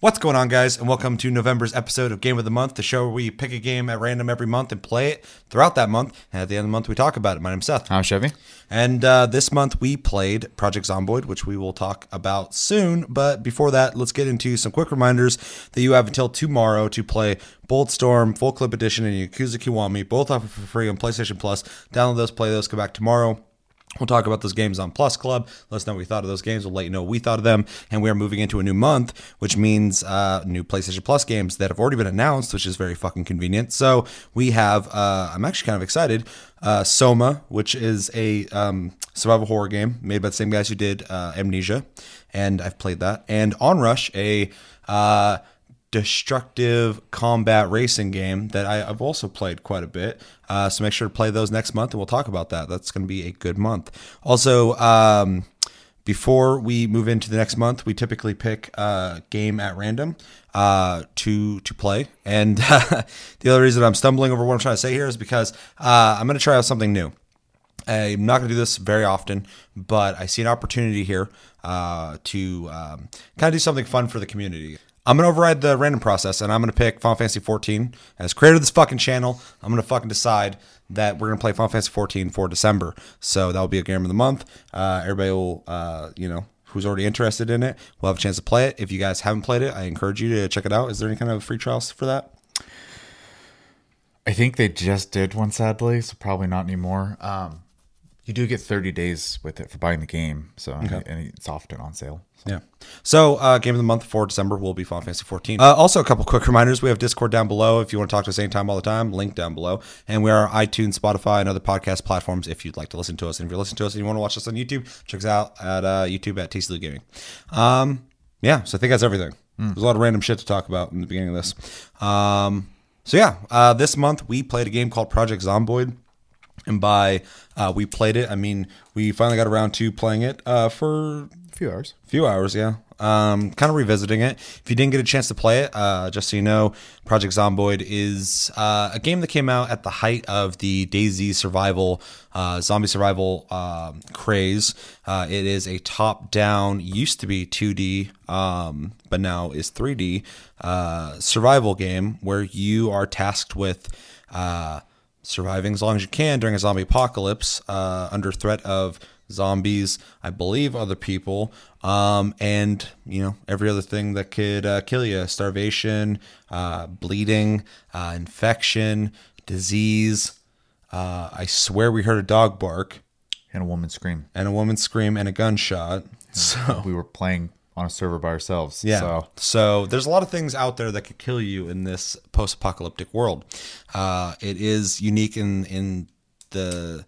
What's going on, guys, and welcome to November's episode of Game of the Month, the show where we pick a game at random every month and play it throughout that month. And at the end of the month, we talk about it. My name's Seth. I'm Chevy? And uh, this month, we played Project Zomboid, which we will talk about soon. But before that, let's get into some quick reminders that you have until tomorrow to play Bulletstorm, Full Clip Edition, and Yakuza Kiwami, both offered for free on PlayStation Plus. Download those, play those, come back tomorrow. We'll talk about those games on Plus Club. Let us know what we thought of those games. We'll let you know what we thought of them. And we are moving into a new month, which means uh, new PlayStation Plus games that have already been announced, which is very fucking convenient. So we have, uh, I'm actually kind of excited, uh, Soma, which is a um, survival horror game made by the same guys who did uh, Amnesia. And I've played that. And Onrush, a uh, destructive combat racing game that I, have also played quite a bit. Uh, so make sure to play those next month, and we'll talk about that. That's going to be a good month. Also, um, before we move into the next month, we typically pick a game at random uh, to to play. And uh, the other reason I'm stumbling over what I'm trying to say here is because uh, I'm going to try out something new. I'm not going to do this very often, but I see an opportunity here uh, to um, kind of do something fun for the community. I'm gonna override the random process and I'm gonna pick Final Fantasy 14 as creator of this fucking channel. I'm gonna fucking decide that we're gonna play Final Fantasy 14 for December. So that will be a game of the month. Uh, everybody will, uh, you know, who's already interested in it will have a chance to play it. If you guys haven't played it, I encourage you to check it out. Is there any kind of free trials for that? I think they just did one, sadly, so probably not anymore. Um, you do get 30 days with it for buying the game, so okay. and it's often on sale. So. Yeah. So, uh, game of the month for December will be Final Fantasy 14. Uh, also, a couple quick reminders: we have Discord down below if you want to talk to us anytime, all the time. Link down below, and we are iTunes, Spotify, and other podcast platforms if you'd like to listen to us. And if you're listening to us and you want to watch us on YouTube, check us out at uh, YouTube at Tasty Gaming. Um, yeah. So I think that's everything. Mm. There's a lot of random shit to talk about in the beginning of this. Um, so yeah, uh, this month we played a game called Project Zomboid. And by uh, we played it, I mean we finally got around to playing it uh, for a few hours. Few hours, yeah. Um, kind of revisiting it. If you didn't get a chance to play it, uh, just so you know, Project Zomboid is uh, a game that came out at the height of the DayZ survival, uh, zombie survival um, craze. Uh, it is a top-down, used to be 2D, um, but now is 3D uh, survival game where you are tasked with uh, surviving as long as you can during a zombie apocalypse uh, under threat of zombies, I believe other people, um, and you know every other thing that could uh, kill you: starvation, uh, bleeding, uh, infection, disease. Uh, I swear we heard a dog bark and a woman scream and a woman scream and a gunshot. So we were playing on a server by ourselves. Yeah. So. so there's a lot of things out there that could kill you in this post-apocalyptic world. Uh, it is unique in in the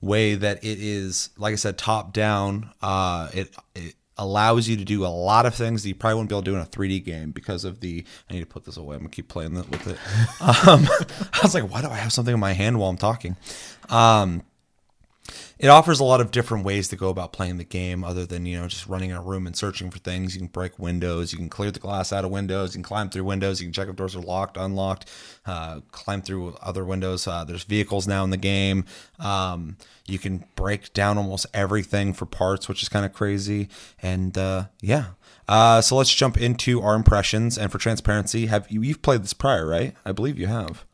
way that it is, like I said, top down. Uh, it it allows you to do a lot of things that you probably wouldn't be able to do in a 3D game because of the. I need to put this away. I'm gonna keep playing with it. Um, I was like, why do I have something in my hand while I'm talking? Um, it offers a lot of different ways to go about playing the game other than you know just running in a room and searching for things. You can break windows. You can clear the glass out of windows. You can climb through windows. You can check if doors are locked unlocked uh, climb through other windows. Uh, there's vehicles now in the game. Um, you can break down almost everything for parts which is kind of crazy. And uh, yeah. Uh, so let's jump into our impressions. And for transparency have you you've played this prior right? I believe you have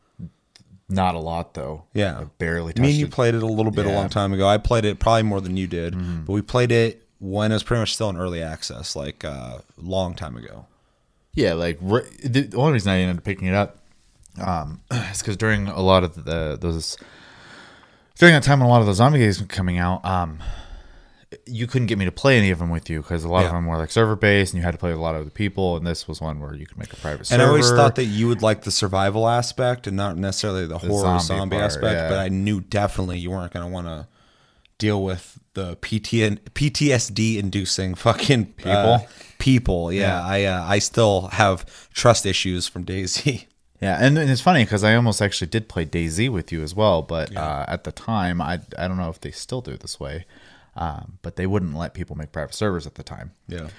not a lot though. Yeah, I barely. Me and you played it a little bit yeah. a long time ago. I played it probably more than you did, mm-hmm. but we played it when it was pretty much still in early access, like a uh, long time ago. Yeah, like the only reason I ended up picking it up um, is because during a lot of the those during that time when a lot of the zombie games were coming out, um, you couldn't get me to play any of them with you because a lot yeah. of them were like server based and you had to play with a lot of the people and this was one where you could make a private server. And I always thought that you would like the survival aspect and not necessarily the, the horror zombie, zombie part, aspect, yeah. but I knew definitely you weren't going to want to deal with the PT PTSD inducing fucking people. Uh, people, yeah. yeah. I uh, I still have trust issues from DayZ. Yeah, and, and it's funny because I almost actually did play DayZ with you as well, but yeah. uh, at the time, I I don't know if they still do this way. Um, but they wouldn't let people make private servers at the time. Yeah.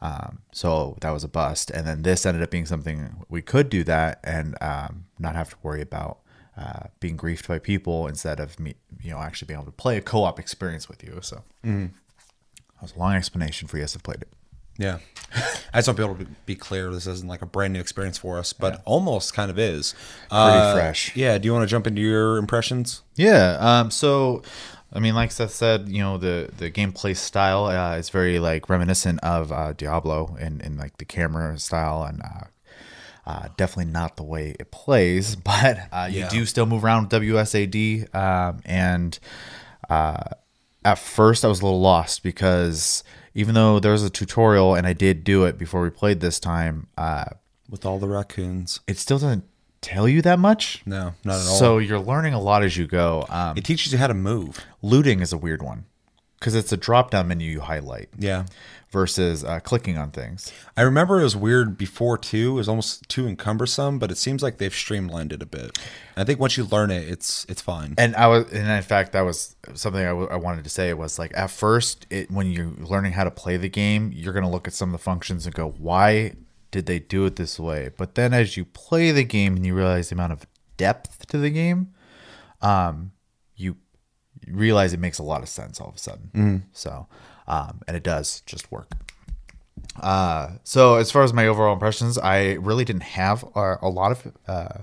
Um, so that was a bust. And then this ended up being something we could do that and um, not have to worry about uh, being griefed by people instead of me, you know, actually being able to play a co-op experience with you. So mm-hmm. that was a long explanation for yes, I've played it. Yeah. I just want people to be clear. This isn't like a brand new experience for us, but almost kind of is. Pretty fresh. Yeah. Do you want to jump into your impressions? Yeah. Um. So, I mean, like Seth said, you know, the the gameplay style uh, is very like reminiscent of uh, Diablo and in like the camera style and. Uh, uh, definitely not the way it plays, but uh, you Yeah. do still move around with WSAD. Um, and uh, at first, I was a little lost because even though there was a tutorial and I did do it before we played this time, uh, With all the raccoons? it still doesn't tell you that much. No, not at all. So you're learning a lot as you go. Um, it teaches you how to move. looting is a weird one because it's a drop down menu you highlight Yeah. versus uh, clicking on things. I remember it was weird before too. It was almost too encumbersome, but it seems like they've streamlined it a bit. I think once you learn it, it's it's fine. And I was, and in fact, that was something I, w- I wanted to say was like at first, it when you're learning how to play the game, you're gonna look at some of the functions and go, why did they do it this way? But then as you play the game and you realize the amount of depth to the game, um, you realize it makes a lot of sense all of a sudden. So, um, and it does just work. Uh, so as far as my overall impressions, I really didn't have a, a lot of uh,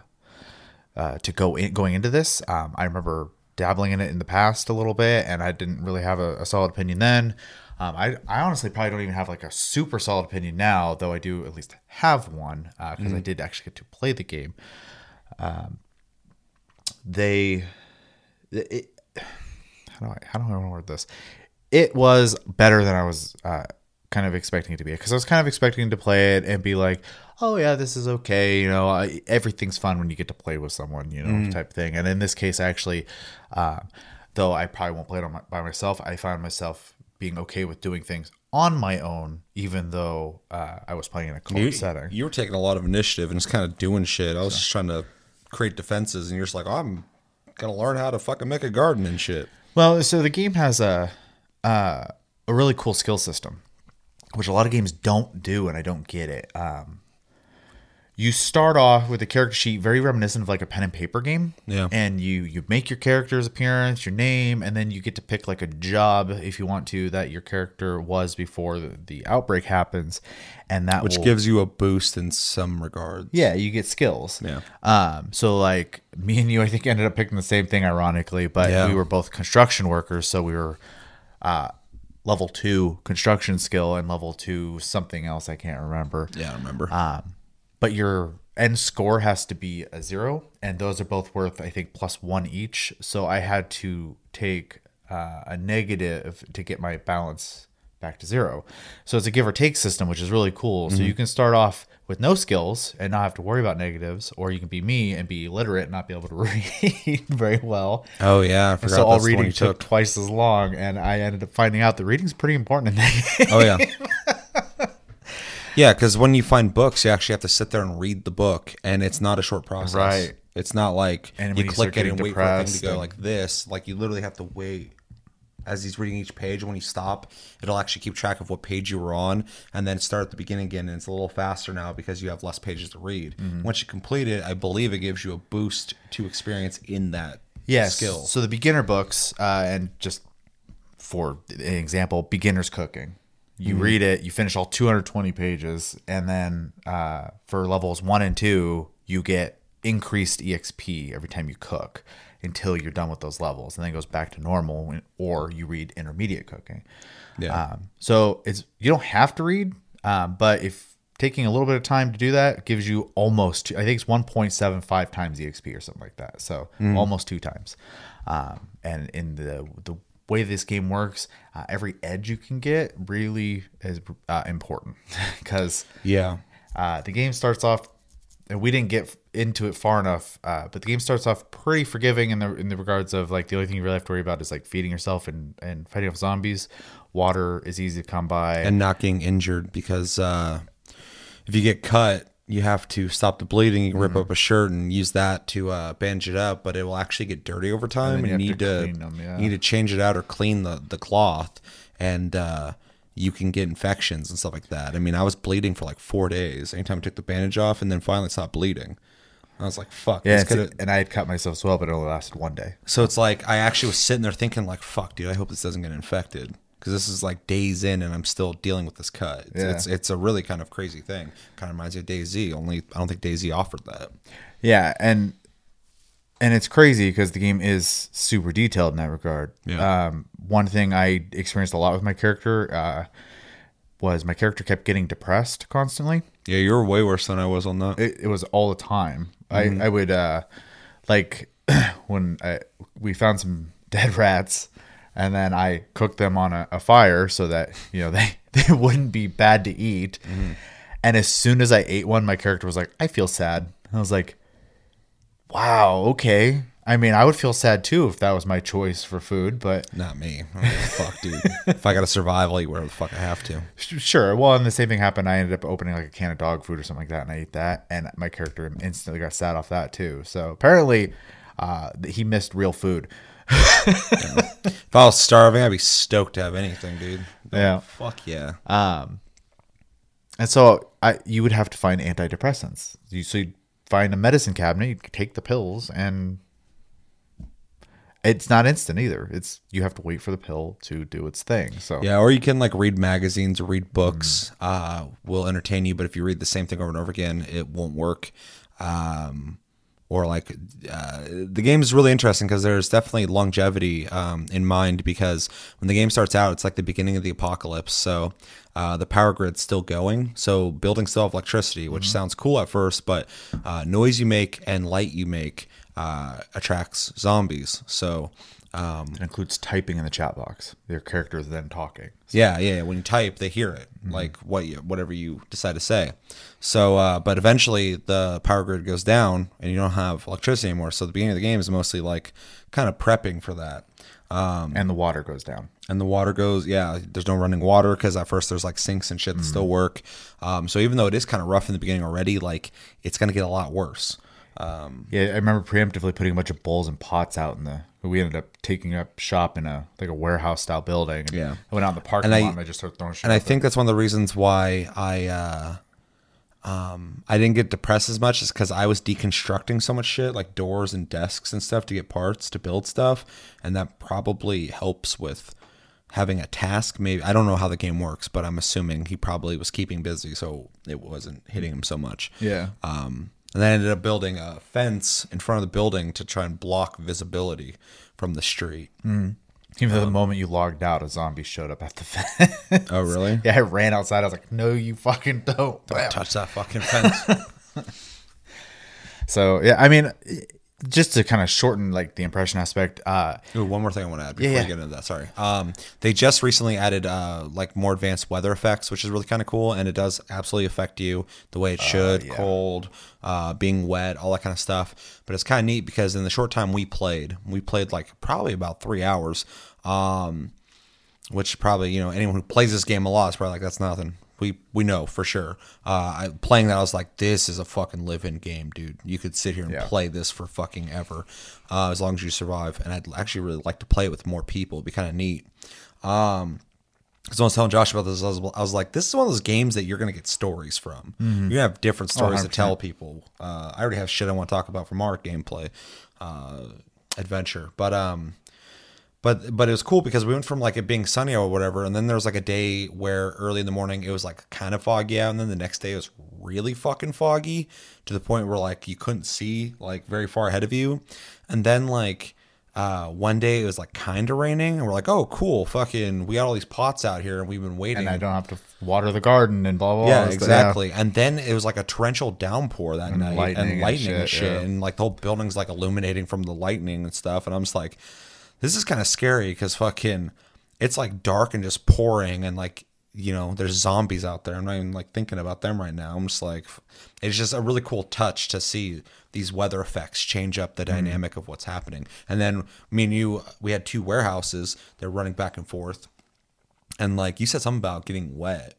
uh, to go in going into this. Um, I remember dabbling in it in the past a little bit, and I didn't really have a, a solid opinion then. Um, I, I honestly probably don't even have like a super solid opinion now, though I do at least have one because I did actually get to play the game. Um, they, it, how do I how do I word this? It was better than I was uh, kind of expecting it to be because I was kind of expecting to play it and be like, oh yeah, this is okay. You know, I, everything's fun when you get to play with someone, you know, type thing. And in this case, actually, uh, though I probably won't play it on my, by myself, I found myself being okay with doing things on my own, even though uh, I was playing in a co You, setting. you were taking a lot of initiative and just kind of doing shit. I was just trying to create defenses, and you're just like, oh, I'm gonna learn how to fucking make a garden and shit. Well, so the game has a uh, a really cool skill system, which a lot of games don't do, and I don't get it. Um, you start off with a character sheet very reminiscent of like a pen and paper game. Yeah. And you you make your character's appearance, your name, and then you get to pick like a job if you want to that your character was before the, the outbreak happens, and that Which will, gives you a boost in some regards. yeah, you get skills. Yeah. Um, so like me and you, I think ended up picking the same thing, ironically, but Yeah. we were both construction workers, so we were uh, level two construction skill and level two something else I can't remember. Yeah, I remember. Um, but your end score has to be a zero, and those are both worth I think plus one each. So I had to take uh, a negative to get my balance back to zero. So it's a give or take system, which is really cool. So you can start off with no skills and not have to worry about negatives, or you can be me and be illiterate and not be able to read very well. oh yeah, I forgot So all the reading took took. twice as long, and I ended up finding out that reading's pretty important in that game. Oh yeah. yeah, because when you find books, you actually have to sit there and read the book, and it's not a short process. Right. It's not like And you click it and wait for a thing to go like this. Like you literally have to wait as he's reading each page. When you stop, it'll actually keep track of what page you were on, and then start at the beginning again. And it's a little faster now because you have less pages to read. Mm-hmm. Once you complete it, I believe it gives you a boost to experience in that yes. skill. So the beginner books, uh, and just for an example, beginner's cooking. You read it, you finish all 220 pages, and then uh, for levels one and two, you get increased EXP every time you cook until you're done with those levels, and then it goes back to normal, or you read intermediate cooking. Yeah. Um, so it's you don't have to read, um, but if taking a little bit of time to do that gives you almost, I think it's 1.75 times EXP or something like that. So almost two times. Um, and in the the way this game works, uh, every edge you can get really is uh, important because yeah. uh, the game starts off, and we didn't get into it far enough. Uh, but the game starts off pretty forgiving in the in the regards of like the only thing you really have to worry about is like feeding yourself and and fighting off zombies. Water is easy to come by. and not getting injured because uh, if you get cut, you have to stop the bleeding. You Mm-hmm. rip up a shirt and use that to uh, bandage it up, but it will actually get dirty over time, then and you you need to to, them, yeah. you need to change it out or clean the the cloth, and uh, you can get infections and stuff like that. I mean, I was bleeding for like four days anytime I took the bandage off, and then finally stopped bleeding. I was like, "Fuck." yeah, this and I had cut myself as well, but it only lasted one day. so it's like I actually was sitting there thinking, like, "Fuck, dude, I hope this doesn't get infected." Because this is like days in and I'm still dealing with this cut. It's, Yeah. it's it's a really kind of crazy thing. Kind of reminds me of DayZ. Only I don't think DayZ offered that. Yeah, and and it's crazy because the game is super detailed in that regard. Yeah. Um, one thing I experienced a lot with my character uh, was my character kept getting depressed constantly. Yeah, you're way worse than I was on that. It, it was all the time. Mm-hmm. I I would uh, like when I, we found some dead rats. And then I cooked them on a, a fire so that you know they, they wouldn't be bad to eat. Mm-hmm. And as soon as I ate one, my character was like, "I feel sad." And I was like, Wow. Okay. I mean, I would feel sad too if that was my choice for food, but Not me. I don't give a fuck, dude. if I gotta survive, I'll eat whatever the fuck I have to. sure. Well, and the same thing happened. I ended up opening like a can of dog food or something like that, and I ate that, and my character instantly got sad off that too. So apparently, uh, he missed real food. If I was starving, I'd be stoked to have anything, dude. Yeah. Fuck yeah. Um, and so I, you would have to find antidepressants. You so you'd find a medicine cabinet, you'd take the pills, and it's not instant either. It's you have to wait for the pill to do its thing. So Yeah, or you can like read magazines or read books. Uh, will entertain you, but if you read the same thing over and over again, it won't work. Um, or like uh, the game is really interesting because there's definitely longevity um, in mind because when the game starts out, it's like the beginning of the apocalypse. So uh, the power grid's still going. So buildings still have electricity, which sounds cool at first, but uh, noise you make and light you make uh, attracts zombies. So it includes typing in the chat box. Your character is then talking. Yeah, yeah. When you type, they hear it, like what you, whatever you decide to say. So, uh, but eventually the power grid goes down, and you don't have electricity anymore. So the beginning of the game is mostly like kind of prepping for that. Um, and the water goes down. and the water goes, yeah. There's no running water because at first there's like sinks and shit that still work. Um, so even though it is kind of rough in the beginning already, like it's gonna get a lot worse. Um, Yeah, I remember preemptively putting a bunch of bowls and pots out in the. We ended up taking up shop in a like a warehouse style building. And Yeah. I went out in the parking And I- lot and I just started throwing shit. and I there. think that's one of the reasons why I uh, um, I didn't get depressed as much is because I was deconstructing so much shit like doors and desks and stuff to get parts to build stuff, and that probably helps with having a task. Maybe I don't know how the game works, but I'm assuming he probably was keeping busy, so it wasn't hitting him so much. Yeah. Um, and then I ended up building a fence in front of the building to try and block visibility from the street. Hmm. Even though the um, moment you logged out, a zombie showed up at the fence. Oh, really? yeah, I ran outside. I was like, "No, you fucking don't." Bam. Touch that fucking fence. So yeah, I mean, just to kind of shorten like the impression aspect. Uh, Ooh, one more thing I want to add before Yeah, we get into that. Sorry. Um, they just recently added uh, like more advanced weather effects, which is really kind of cool, and it does absolutely affect you the way it should. yeah. Cold, uh, being wet, all that kind of stuff. But it's kind of neat because in the short time we played, we played like probably about three hours. Um, which probably you know anyone who plays this game a lot is probably like that's nothing. We we know for sure. Uh, I, playing that, I was like, this is a fucking live-in game, dude. You could sit here and Yeah. play this for fucking ever, uh, as long as you survive. And I'd actually really like to play it with more people. It'd be kind of neat. Um, because I was telling Josh about this, I was, I was like, this is one of those games that you're gonna get stories from. You're gonna have different stories to tell people. Uh, I already have shit I want to talk about from our gameplay uh, adventure, but um, but but it was cool because we went from like it being sunny or whatever, and then there was like a day where early in the morning it was like kind of foggy out, and then the next day it was really fucking foggy to the point where like you couldn't see like very far ahead of you, and then like uh, one day it was like kind of raining, and we're like, oh cool, fucking, we got all these pots out here, and we've been waiting. and I don't have to water the garden and blah blah. Yeah, blah. exactly. And then it was like a torrential downpour that night, lightning and and lightning and shit, shit, yeah. and like the whole building's like illuminating from the lightning and stuff. And I'm just like, this is kind of scary because fucking, it's like dark and just pouring, and like you know, there's zombies out there. I'm not even like thinking about them right now. I'm just like, it's just a really cool touch to see these weather effects change up the Mm-hmm. dynamic of what's happening. And then me and you, we had two warehouses. They're running back and forth, and like you said something about getting wet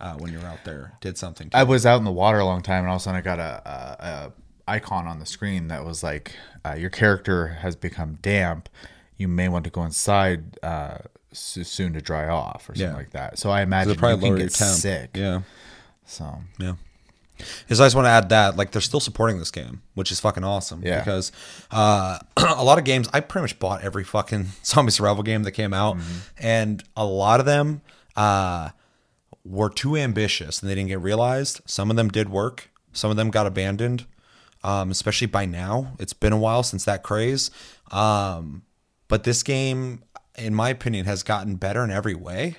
uh, when you're out there. Did something. I was out in the water a long time, and all of a sudden I got a, a, a icon on the screen that was like, uh, "Your character has become damp. You may want to go inside uh, soon to dry off, or something Yeah. like that." So I imagine you probably can get sick. Yeah, So yeah. Is I just want to add that like they're still supporting this game, which is fucking awesome. Yeah. Because uh, a lot of games, I pretty much bought every fucking zombie survival game that came out, and a lot of them uh, were too ambitious and they didn't get realized. Some of them did work. Some of them got abandoned. Um, especially by now, it's been a while since that craze. Um, but this game, in my opinion, has gotten better in every way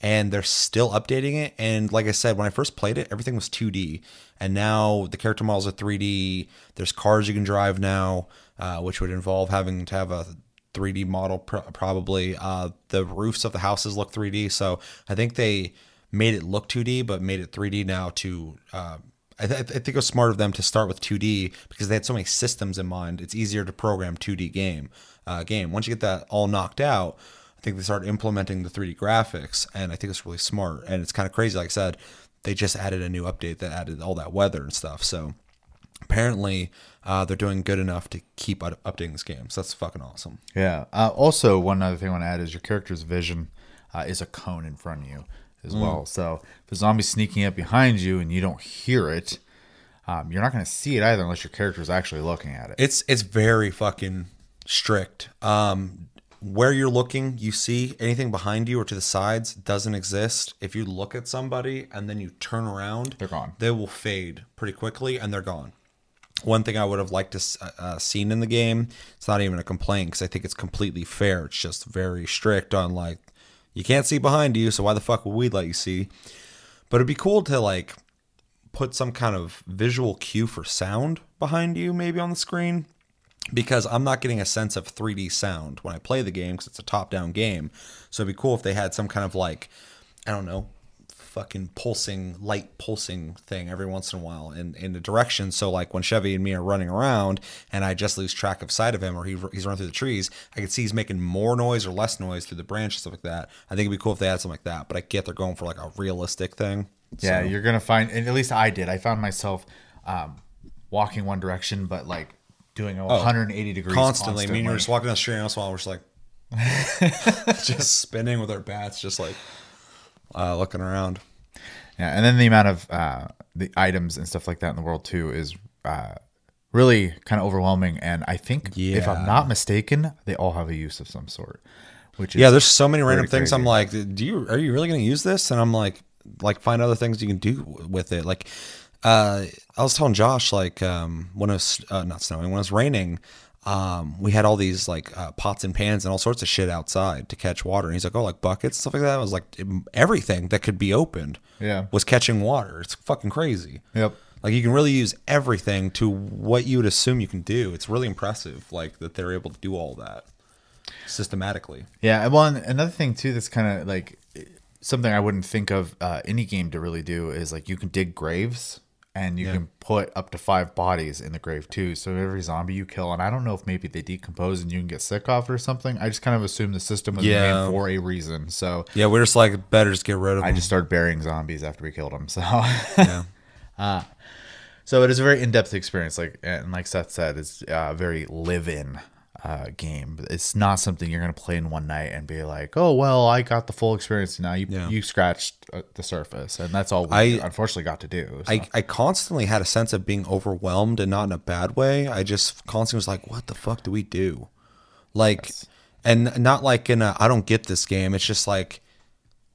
and they're still updating it. And like I said, when I first played it, everything was 2D, and now the character models are 3D. There's cars you can drive now, uh, which would involve having to have a 3D model pr- probably. Uh, the roofs of the houses look 3D, so I think they made it look 2D, but made it 3D now to. Uh, I, th- I think it was smart of them to start with 2D because they had so many systems in mind. It's easier to program 2D game. Uh, game. Once you get that all knocked out, I think they started implementing the 3D graphics, and I think it's really smart. And it's kind of crazy. Like I said, they just added a new update that added all that weather and stuff. So apparently, uh, they're doing good enough to keep up- updating this game. So that's fucking awesome. Yeah. Uh, also, one other thing I want to add is your character's vision uh, is a cone in front of you as well. So if a zombie's sneaking up behind you and you don't hear it, um, you're not going to see it either unless your character is actually looking at it. It's it's very fucking strict. Um, where you're looking, you see anything behind you or to the sides doesn't exist. If you look at somebody and then you turn around, They're gone. They will fade pretty quickly and they're gone. One thing I would have liked to uh, seen in the game, it's not even a complaint because I think it's completely fair. It's just very strict on like you can't see behind you, so why the fuck would we let you see? But it'd be cool to like put some kind of visual cue for sound behind you, maybe on the screen, because I'm not getting a sense of 3D sound when I play the game because it's a top-down game. So it'd be cool if they had some kind of like, I don't know, fucking pulsing light pulsing thing every once in a while in in the direction so like when chevy and me are running around and i just lose track of sight of him or he, he's running through the trees i can see he's making more noise or less noise through the branches stuff like that i think it'd be cool if they had something like that but i get they're going for like a realistic thing Yeah, So- you're gonna find, and at least I did. I found myself um, walking one direction, but like doing a 180 degrees constantly. I mean, you were just walking down the street, and once in a while we're just like, just spinning with our bats, just like uh, looking around. Yeah, and then the amount of uh, the items and stuff like that in the world too is uh, really kind of overwhelming. And I think, if I'm not mistaken, they all have a use of some sort. Which is Yeah, there's so many random things. I'm like, do you are you really going to use this? And I'm like, like find other things you can do with it. Like, uh, I was telling Josh like um, when it was uh, not snowing, when it was raining. Um, we had all these like uh, pots and pans and all sorts of shit outside to catch water. And he's like, "Oh, like buckets, stuff like that." I was like, everything that could be opened, Yeah. was catching water. It's fucking crazy. Yep. Like you can really use everything to what you would assume you can do. It's really impressive, like that they're able to do all that systematically. Yeah, well, and another thing too that's kind of like something I wouldn't think of uh, any game to really do is like you can dig graves and you can put up to five bodies in the grave too. So every zombie you kill, and I don't know if maybe they decompose and you can get sick off it or something. I just kind of assume the system was Yeah. made for a reason. So Yeah, we're just like better just get rid of I them. just started burying zombies after we killed them. So yeah. Uh, so it is a very in-depth experience, like and like Seth said, it's a very live-in uh, game. It's not something you're gonna play in one night and be like, "Oh well, I got the full experience." Now you Yeah. you scratched uh, the surface, and that's all we I- unfortunately got to do. so. I, I constantly had a sense of being overwhelmed and not in a bad way. I just constantly was like, what the fuck do we do? Like, and not like in a, I don't get this game. It's just like,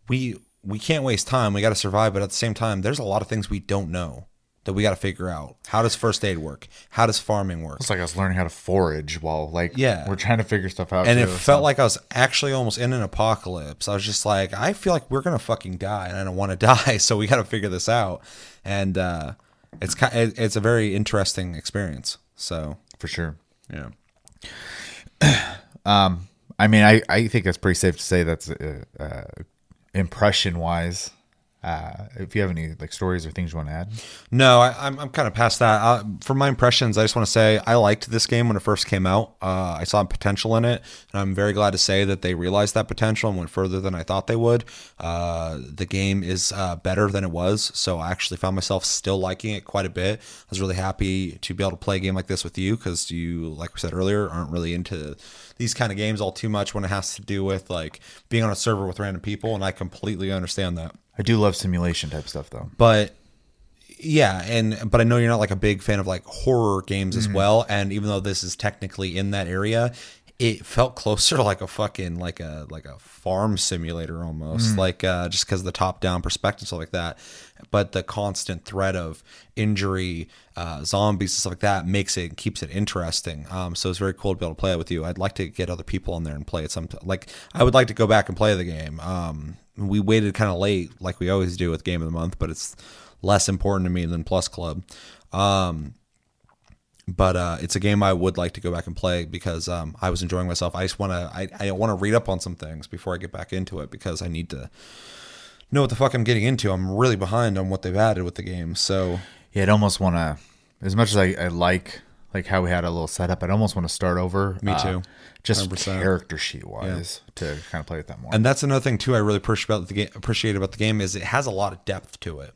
we, we can't waste time. We got to survive. But at the same time, there's a lot of things we don't know that we got to figure out. How does first aid work? How does farming work? it's like I was learning how to forage while like Yeah. we're trying to figure stuff out. and it too, felt so- like I was actually almost in an apocalypse. I was just like, I feel like we're gonna fucking die, and I don't want to die, so we got to figure this out. And uh, it's kind, it's a very interesting experience. So for sure. yeah, um, I mean, I, I think that's pretty safe to say that's uh, uh, impression wise. Uh, if you have any like stories or things you want to add, no, I, I'm I'm kind of past that. Uh, from my impressions, I just want to say I liked this game when it first came out. Uh, I saw potential in it, and I'm very glad to say that they realized that potential and went further than I thought they would. Uh, the game is uh, better than it was, so I actually found myself still liking it quite a bit. I was really happy to be able to play a game like this with you because you, like we said earlier, aren't really into these kind of games all too much when it has to do with like being on a server with random people, and I completely understand that. I do love simulation type stuff though. But Yeah, and but I know you're not like a big fan of like horror games Mm-hmm. as well. And even though this is technically in that area, it felt closer to like a fucking like a like a farm simulator almost, Mm. like uh, just because of the top down perspective stuff like that. But the constant threat of injury, uh, zombies and stuff like that makes it keeps it interesting. Um, so it's very cool to be able to play it with you. I'd like to get other people on there and play it. Some like I would like to go back and play the game. Um, we waited kind of late, like we always do with Game of the Month, but it's less important to me than Plus Club. Um, but uh, it's a game I would like to go back and play because um, I was enjoying myself. I just want to I, I want to read up on some things before I get back into it because I need to know what the fuck I'm getting into. I'm really behind on what they've added with the game. So Yeah, I'd almost want to, as much as I, I like like how we had a little setup, I'd almost want to start over. Me uh, too. just 100%. character sheet wise to kind of play with that more. And that's another thing too. I really appreciate about the game. Appreciate about the game is it has a lot of depth to it.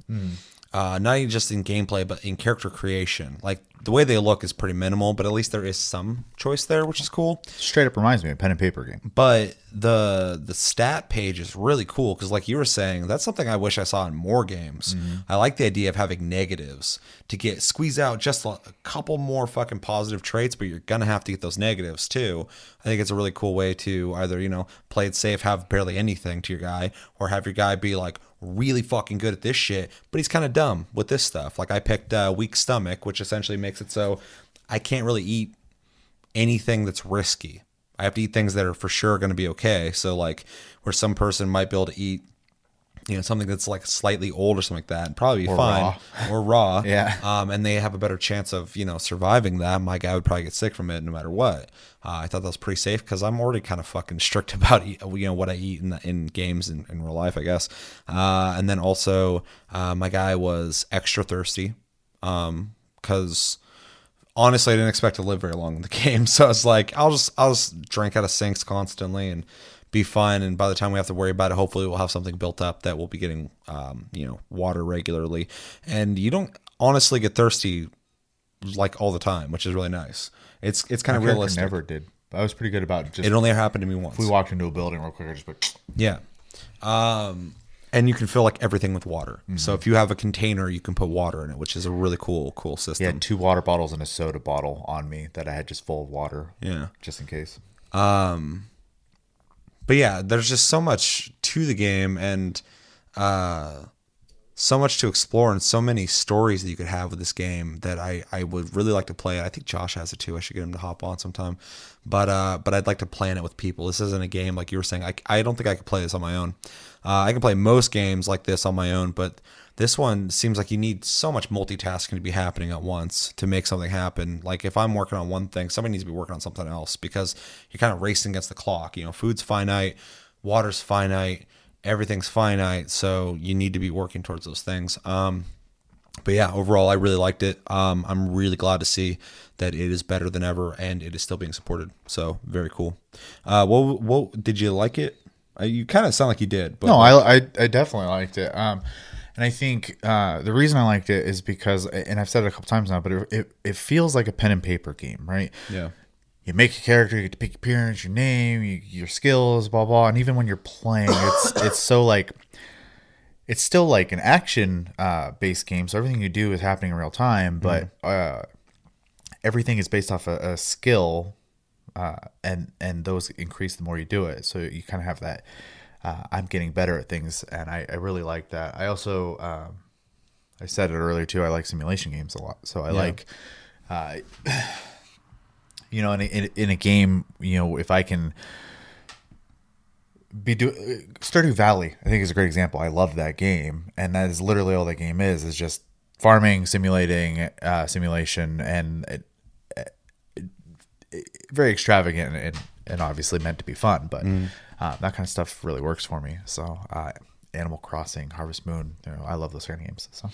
Uh, not even just in gameplay, but in character creation. Like the way they look is pretty minimal, but at least there is some choice there, which is cool. Straight up reminds me of a pen and paper game. But the the stat page is really cool because, like you were saying, that's something I wish I saw in more games. I like the idea of having negatives to get squeeze out just a, a couple more fucking positive traits, but you're gonna have to get those negatives too. I think it's a really cool way to either you know play it safe, have barely anything to your guy, or have your guy be like really fucking good at this shit, but he's kind of dumb with this stuff. Like I picked uh, weak stomach, which essentially makes it so I can't really eat anything that's risky. I have to eat things that are for sure going to be okay. So like where some person might be able to eat, you know, something that's like slightly old or something like that, and probably be Or fine raw. or raw. Yeah. Um, and they have a better chance of you know surviving that. My guy would probably get sick from it no matter what. Uh, I thought that was pretty safe because I'm already kind of fucking strict about you know what I eat in in games and in real life, I guess. Uh, and then also uh, my guy was extra thirsty because honestly, I didn't expect to live very long in the game. So I was like, I'll just I'll just drink out of sinks constantly and be fine. And by the time we have to worry about it, hopefully we'll have something built up that we'll be getting, um, you know, water regularly. And you don't honestly get thirsty like all the time, which is really nice. It's it's kind of realistic. never did. I was pretty good about just. It only happened to me once. we walked into a building real quick. I just went, Yeah. Um, and you can fill like everything with water. So if you have a container, you can put water in it, which is a really cool, cool system. yeah, two water bottles and a soda bottle on me that I had just full of water. Yeah. just in case. Um, but yeah, there's just so much to the game and uh, so much to explore and so many stories that you could have with this game that I, I would really like to play. I think Josh has it too. I should get him to hop on sometime. But uh, but I'd like to plan it with people. This isn't a game like you were saying. I, I don't think I could play this on my own. Uh, I can play most games like this on my own, but this one seems like you need so much multitasking to be happening at once to make something happen. Like if I'm working on one thing, somebody needs to be working on something else because you're kind of racing against the clock. You know, food's finite, water's finite, everything's finite, so you need to be working towards those things. Um, but yeah, overall, I really liked it. Um, I'm really glad to see that it is better than ever and it is still being supported. So very cool. Uh, what what did you like it? Uh, you kind of sound like you did, but No, I, I I definitely liked it. Um, and I think uh, the reason I liked it is because, and I've said it a couple times now, but it, it, it feels like a pen and paper game, right? yeah, You make a character, you get to pick your appearance, your name, you, your skills, blah blah. And even when you're playing, it's it's so like it's still like an action uh, based game. So everything you do is happening in real time, but uh, everything is based off a, a skill, uh, and and those increase the more you do it. So you kind of have that. Uh, I'm getting better at things, and I, I really like that. I also, um, I said it earlier too. I like simulation games a lot, so I like, uh, you know, in a, in, a- in a game, you know, if I can be do Stardew Valley, I think is a great example. I love that game, and that is literally all that game is is just farming, simulating, uh, simulation, and it, very extravagant and, and obviously meant to be fun. But uh, that kind of stuff really works for me. So, uh, Animal Crossing, Harvest Moon, you know, I love those kind of games. So,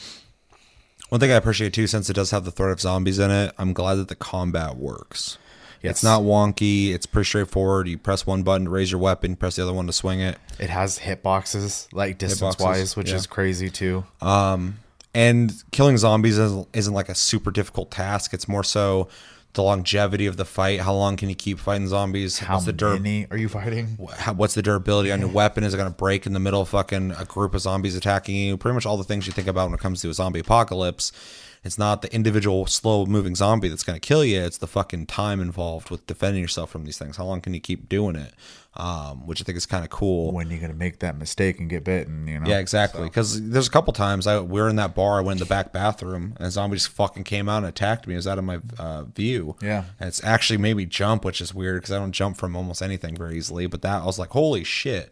one thing I appreciate too, since it does have the threat of zombies in it, I'm glad that the combat works. Yes. It's not wonky. It's pretty straightforward. You press one button to raise your weapon, press the other one to swing it. it has hitboxes like distance wise, which yeah. is crazy too. and killing zombies isn't, isn't like a super difficult task. It's more so the longevity of the fight. How long can you keep fighting zombies? How what's the dur- many are you fighting? how, what's the durability on your weapon? Is it going to break in the middle of fucking a group of zombies attacking you? Pretty much all the things you think about when it comes to a zombie apocalypse. It's not the individual slow moving zombie that's going to kill you. It's the fucking time involved with defending yourself from these things. How long can you keep doing it? Um, which I think is kind of cool. When you're gonna make that mistake and get bitten? You know. Yeah, exactly. Because there's a couple times I we were in that bar. I went in the back bathroom, and a zombie just fucking came out and attacked me. It was out of my uh, view. Yeah. and it's actually made me jump, which is weird because I don't jump from almost anything very easily. But that I was like, holy shit!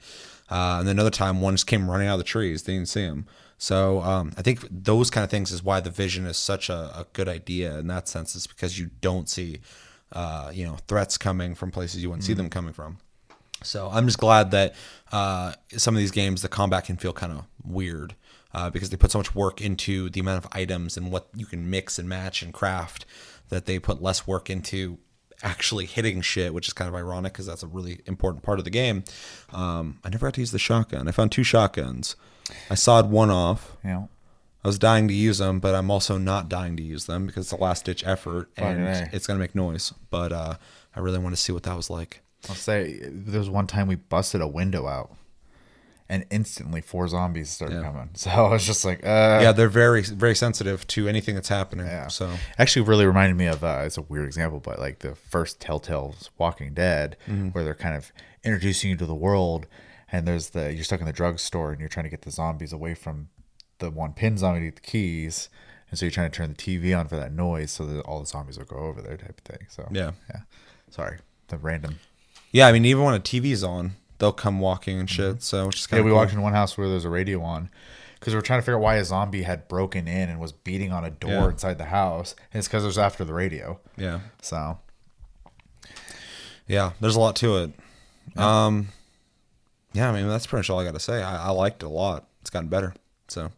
Uh, and then another time, one just came running out of the trees. They Didn't see him. So um, I think those kind of things is why the vision is such a, a good idea in that sense. Is because you don't see, uh, you know, threats coming from places you wouldn't see them coming from. So I'm just glad that uh, some of these games, the combat can feel kind of weird uh, because they put so much work into the amount of items and what you can mix and match and craft that they put less work into actually hitting shit, which is kind of ironic because that's a really important part of the game. Um, I never had to use the shotgun. I found two shotguns. I sawed one off. Yeah. I was dying to use them, but I'm also not dying to use them because it's a last ditch effort and Fucking A. it's gonna make noise. But uh, I really want to see what that was like. I'll say there was one time we busted a window out, and instantly four zombies started Yeah. coming. So I was just like, uh, yeah, they're very very sensitive to anything that's happening. Yeah. So actually really reminded me of uh, it's a weird example, but like the first Telltale's Walking Dead, where they're kind of introducing you to the world, and there's the you're stuck in the drugstore and you're trying to get the zombies away from the one pin zombie to get the keys, and so you're trying to turn the TV on for that noise so that all the zombies will go over there type of thing. So Yeah. yeah. Sorry, the random. yeah, I mean even when a TV's on, they'll come walking and shit. So which is kind Yeah, of we cool. walked in one house where there's a radio on because we are trying to figure out why a zombie had broken in and was beating on a door Yeah. inside the house. And it's because it was after the radio. Yeah, So yeah. There's a lot to it. Um, yeah. I mean that's pretty much all I got to say. I, I liked it a lot. It's gotten better. So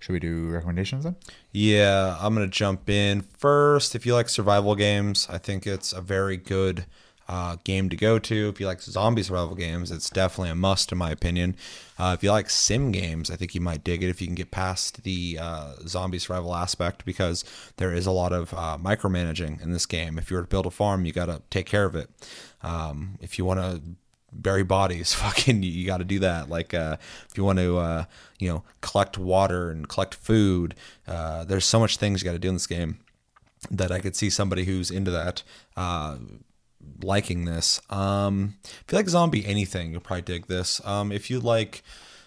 should we do recommendations then? Yeah, I'm gonna jump in first. If you like survival games, I think it's a very good uh, game to go to. If you like zombie survival games, it's definitely a must in my opinion. Uh, if you like sim games, I think you might dig it if you can get past the uh, zombie survival aspect because there is a lot of uh, micromanaging in this game. If you were to build a farm, you got to take care of it. Um, if you want to bury bodies. Fucking you, got to do that. Like uh if you want to uh you know collect water and collect food uh there's so much things you got to do in this game that i could see somebody who's into that uh liking this. Um if you like zombie anything you'll probably dig this. Um if you like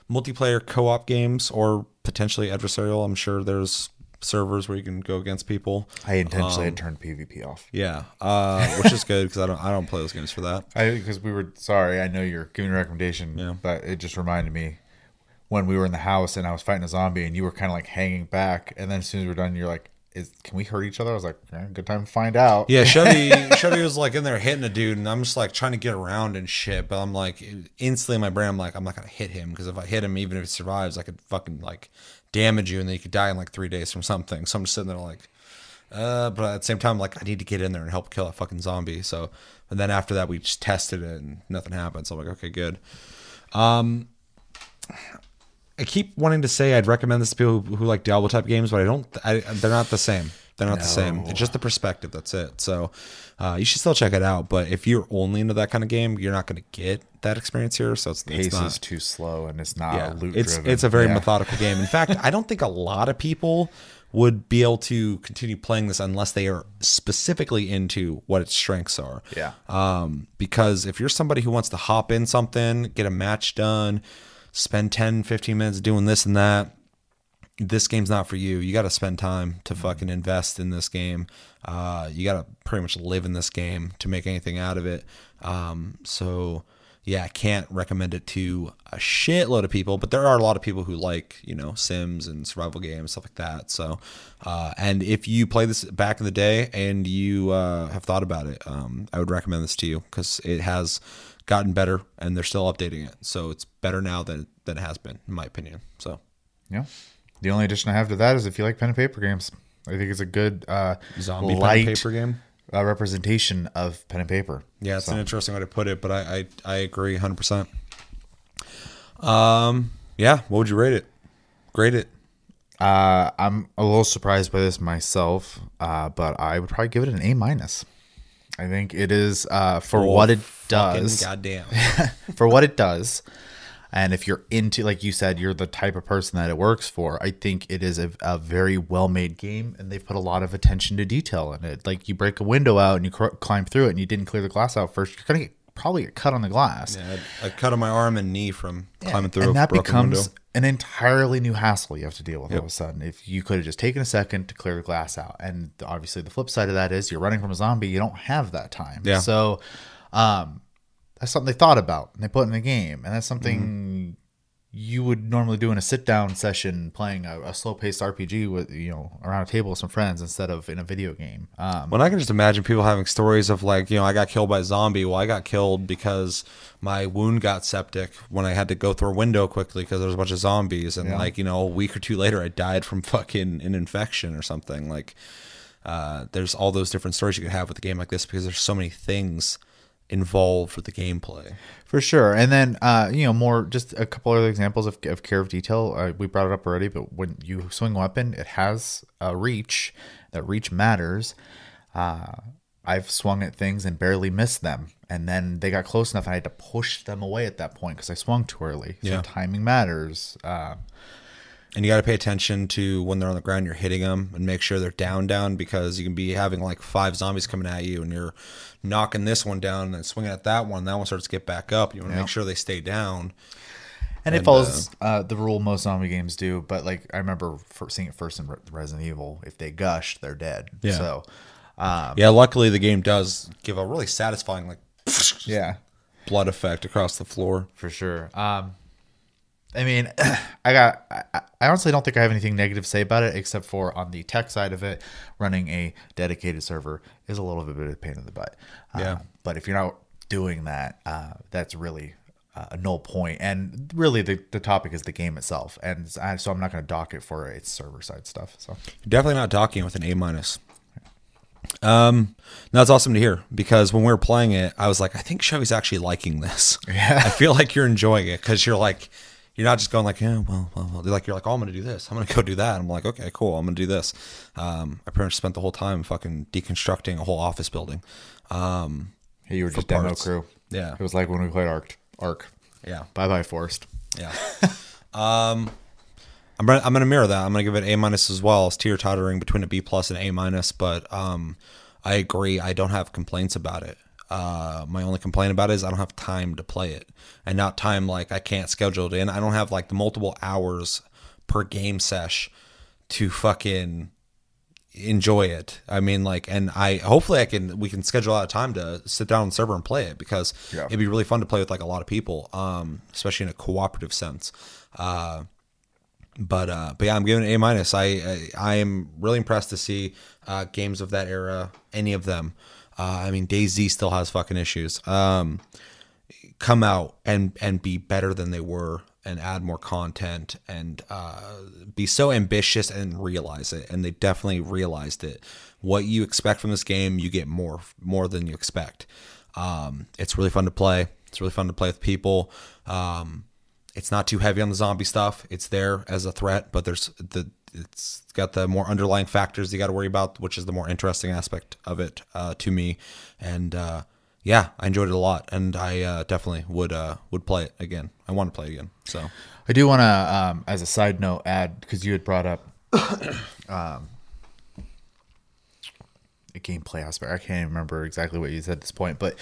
multiplayer co-op games or potentially adversarial i'm sure there's servers where you can go against people I intentionally had turned PvP off. yeah uh which is good because i don't i don't play those games for that I because we were sorry. I know you're giving a recommendation, Yeah. but it just reminded me when we were in the house and I was fighting a zombie and you were kind of like hanging back, and then as soon as we are done, you're like, "Is can we hurt each other?" I was like, "Yeah, "Good time to find out." Yeah, Chevy Chevy was like in there hitting a dude, and I'm just like trying to get around and shit. But I'm like instantly in my brain, I'm like, I'm not gonna hit him because if I hit him, even if he survives, I could fucking like damage you, and then you could die in like three days from something. So I'm just sitting there like, uh, but at the same time, like I need to get in there and help kill that fucking zombie. So, and then after that, we just tested it, and nothing happened. So I'm like, okay, good. Um, I keep wanting to say I'd recommend this to people who, who like Diablo type games, but I don't. I, they're not the same. They're not the same. It's just the perspective. That's it. So uh, you should still check it out. But if you're only into that kind of game, you're not going to get that experience here. So it's, it's pace not. is too slow and it's not yeah, loot it's driven. it's a very Yeah. methodical game. In fact, I don't think a lot of people would be able to continue playing this unless they are specifically into what its strengths are. Yeah. Um, because if you're somebody who wants to hop in something, get a match done, spend 10, 15 minutes doing this and that, this game's not for you. You got to spend time to fucking invest in this game. Uh, you got to pretty much live in this game to make anything out of it. Um, so yeah, I can't recommend it to a shitload of people, but there are a lot of people who like you know Sims and survival games stuff like that. So, uh, and if you play this back in the day and you uh, have thought about it, um, I would recommend this to you because it has gotten better and they're still updating it. So it's better now than than it has been, in my opinion. So. Yeah. The only addition I have to that is if you like pen and paper games, I think it's a good uh, Zombie pen and paper game. uh, representation of pen and paper. Yeah, it's an interesting way to put it, but I I, I agree 100%. Um, yeah, what would you rate it? Grade it. Uh, I'm a little surprised by this myself, uh, but I would probably give it an A minus. I think it is uh, for Oh, what it does. Goddamn. for what it does. And if you're into, like you said, you're the type of person that it works for, I think it is a, a very well made game and they've put a lot of attention to detail in it. Like you break a window out and you cr- climb through it and you didn't clear the glass out first, you're going to get probably a cut on the glass. Yeah, I cut on my arm and knee from climbing through and a that becomes window. an entirely new hassle you have to deal with all of a sudden. If you could have just taken a second to clear the glass out, and obviously the flip side of that is you're running from a zombie, you don't have that time. Yeah. So, um, that's something they thought about and they put in the game, and that's something Mm-hmm. You would normally do in a sit down session playing a, a slow paced RPG with you know around a table with some friends instead of in a video game. Um, When I can just imagine people having stories of like, you know, I got killed by a zombie. Well, I got killed because my wound got septic when I had to go through a window quickly because there was a bunch of zombies, and Yeah. like, you know, a week or two later, I died from fucking an infection or something. Like, uh, there's all those different stories you could have with a game like this because there's so many things involved with the gameplay. For sure. And then, uh, you know, more just a couple other examples of, of care of detail. Uh, we brought it up already, but when you swing a weapon, it has a reach. That reach matters. Uh, I've swung at things and barely missed them. And then they got close enough I had to push them away at that point because I swung too early. So Yeah. timing matters. Uh, And you got to pay attention to when they're on the ground, you're hitting them and make sure they're down, down because you can be having like five zombies coming at you and you're knocking this one down and then swinging at that one. That one starts to get back up. You want to Yeah. make sure they stay down. and, it follows uh, the rule most zombie games do. But like, I remember seeing it first in Resident Evil. If they gush, they're dead. Yeah. So, um, Yeah, luckily the game does give a really satisfying like yeah. blood effect across the floor. for sure. Um, I mean, I got. I, I honestly don't think I have anything negative to say about it, except for on the tech side of it, running a dedicated server is a little bit of a pain in the butt. Uh, Yeah. but if you're not doing that, uh, that's really uh, a null point. And really, the, the topic is the game itself, and I, so I'm not going to dock it for its server side stuff. So You're definitely not docking with an A minus. Um, that's awesome to hear because when we were playing it, I was like, I think Chevy's actually liking this. Yeah. I feel like you're enjoying it because you're like, you're not just going like, yeah, well, well, well. Like, you're like, oh, I'm gonna do this. I'm gonna go do that. I'm like, okay, cool. I'm gonna do this. Um, I pretty much spent the whole time fucking deconstructing a whole office building. Um, hey, you were just demo parts. crew. Yeah. it was like when we played Arc. Arc. yeah, Bye bye Forest. yeah. um, I'm gonna I'm gonna mirror that. I'm gonna give it A minus as well. It's teeter tottering between a B plus and A minus, but um, I agree. I don't have complaints about it. Uh, my only complaint about it is I don't have time to play it, and not time like I can't schedule it in. I don't have like the multiple hours per game sesh to fucking enjoy it. I mean, like, and I hopefully I can we can schedule out a time to sit down on the server and play it because Yeah. it'd be really fun to play with like a lot of people, um, especially in a cooperative sense. Uh, but uh, but yeah, I'm giving it A minus. I, I I am really impressed to see uh, games of that era, any of them. Uh, I mean, DayZ still has fucking issues. Um, come out and and be better than they were and add more content and uh, be so ambitious and realize it. And they definitely realized it. What you expect from this game you get more more than you expect. Um, it's really fun to play. It's really fun to play with people. Um, it's not too heavy on the zombie stuff. It's there as a threat but there's the it's got the more underlying factors you got to worry about which is the more interesting aspect of it uh, to me and uh, yeah, I enjoyed it a lot, and I uh, definitely would uh, would play it again. I want to play it again. So I do want to, um, as a side note, add because you had brought up um, a gameplay aspect. I can't remember exactly what you said at this point, but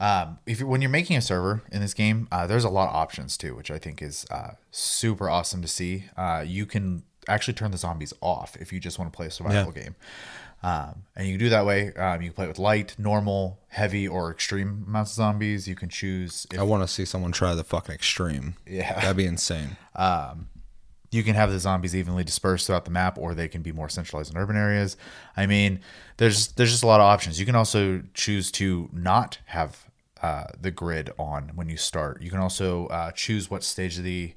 um, if when you're making a server in this game, uh, there's a lot of options too, which I think is uh, super awesome to see. You can actually turn the zombies off if you just want to play a survival game. Um, and you can do that way. Um, you can play with light, normal, heavy, or extreme amounts of zombies. You can choose if I want to see someone try the fucking extreme. Yeah. that'd be insane. you can have the zombies evenly dispersed throughout the map or they can be more centralized in urban areas i mean there's there's just a lot of options you can also choose to not have uh, the grid on when you start you can also uh, choose what stage of the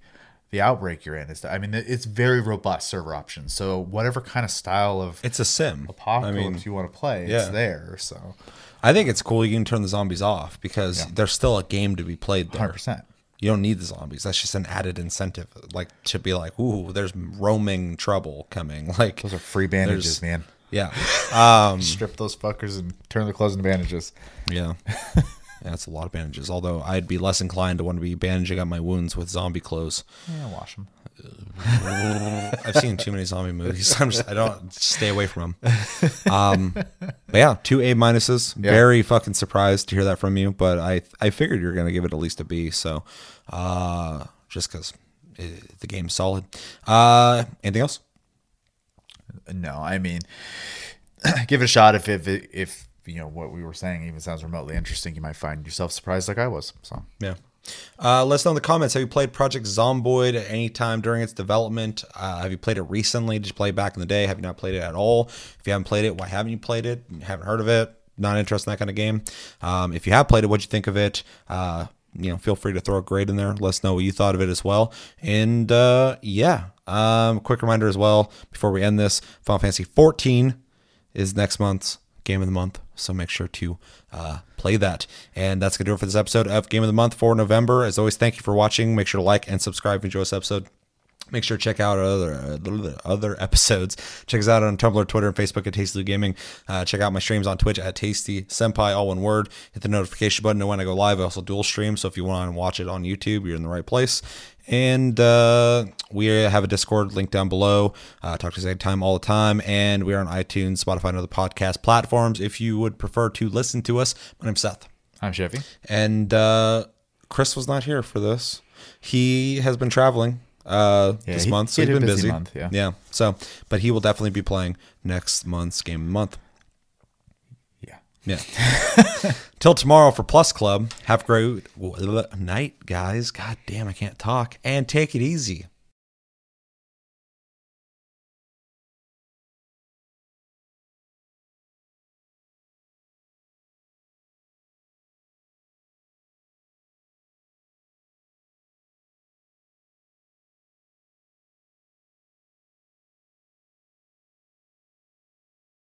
the outbreak you're in is i mean it's very robust server options so whatever kind of style of It's a sim. apocalypse I mean, you want to play yeah. it's there so I think it's cool. You can turn the zombies off because there's still a game to be played there. 100% You don't need the zombies. That's just an added incentive, like to be like, "Ooh, there's roaming trouble coming." Like those are free bandages man Yeah. Um, Strip those fuckers and turn the clothes into bandages. yeah. Yeah, that's a lot of bandages. Although I'd be less inclined to want to be bandaging up my wounds with zombie clothes. Yeah, wash them. I've seen too many zombie movies. I'm just I don't stay away from them. Um, but yeah, two A minuses. Very fucking surprised to hear that from you, but I I figured you were gonna give it at least a B. So, uh, just because the game's solid. Uh, anything else? No, I mean, give it a shot. If if if you know what we were saying even sounds remotely interesting, you might find yourself surprised like I was. So Yeah. Uh, let us know in the comments. Have you played Project Zomboid at any time during its development? Uh, have you played it recently? Did you play it back in the day? Have you not played it at all? If you haven't played it, why haven't you played it? You haven't heard of it? Not interested in that kind of game. Um, if you have played it, what'd you think of it? Uh, you know, feel free to throw a grade in there. Let us know what you thought of it as well. And uh, yeah, um, quick reminder as well before we end this: Final Fantasy 14 is next month's game of the month. So make sure to uh, play that. And that's going to do it for this episode of Game of the Month for November. As always, thank you for watching. Make sure to like and subscribe if you enjoy this episode. Make sure to check out other uh, other episodes. Check us out on Tumblr, Twitter, and Facebook at Tasty Gaming. Uh, check out my streams on Twitch at Tasty Senpai, all one word. Hit the notification button to when I go live. I also dual stream, so if you want to watch it on YouTube, you're in the right place. And uh, we have a Discord link down below. Uh, talk to us anytime, all the time. And we are on iTunes, Spotify, and other podcast platforms. If you would prefer to listen to us, my name's Seth. I'm Chevy. And uh, Chris was not here for this. He has been traveling uh, Yeah, this he- month, so he's been busy busy. month, yeah. yeah. So, but he will definitely be playing next month's game of the month. Yeah. Yeah. Till tomorrow for Plus Club. Have a great night, guys. God damn, I can't talk. And take it easy.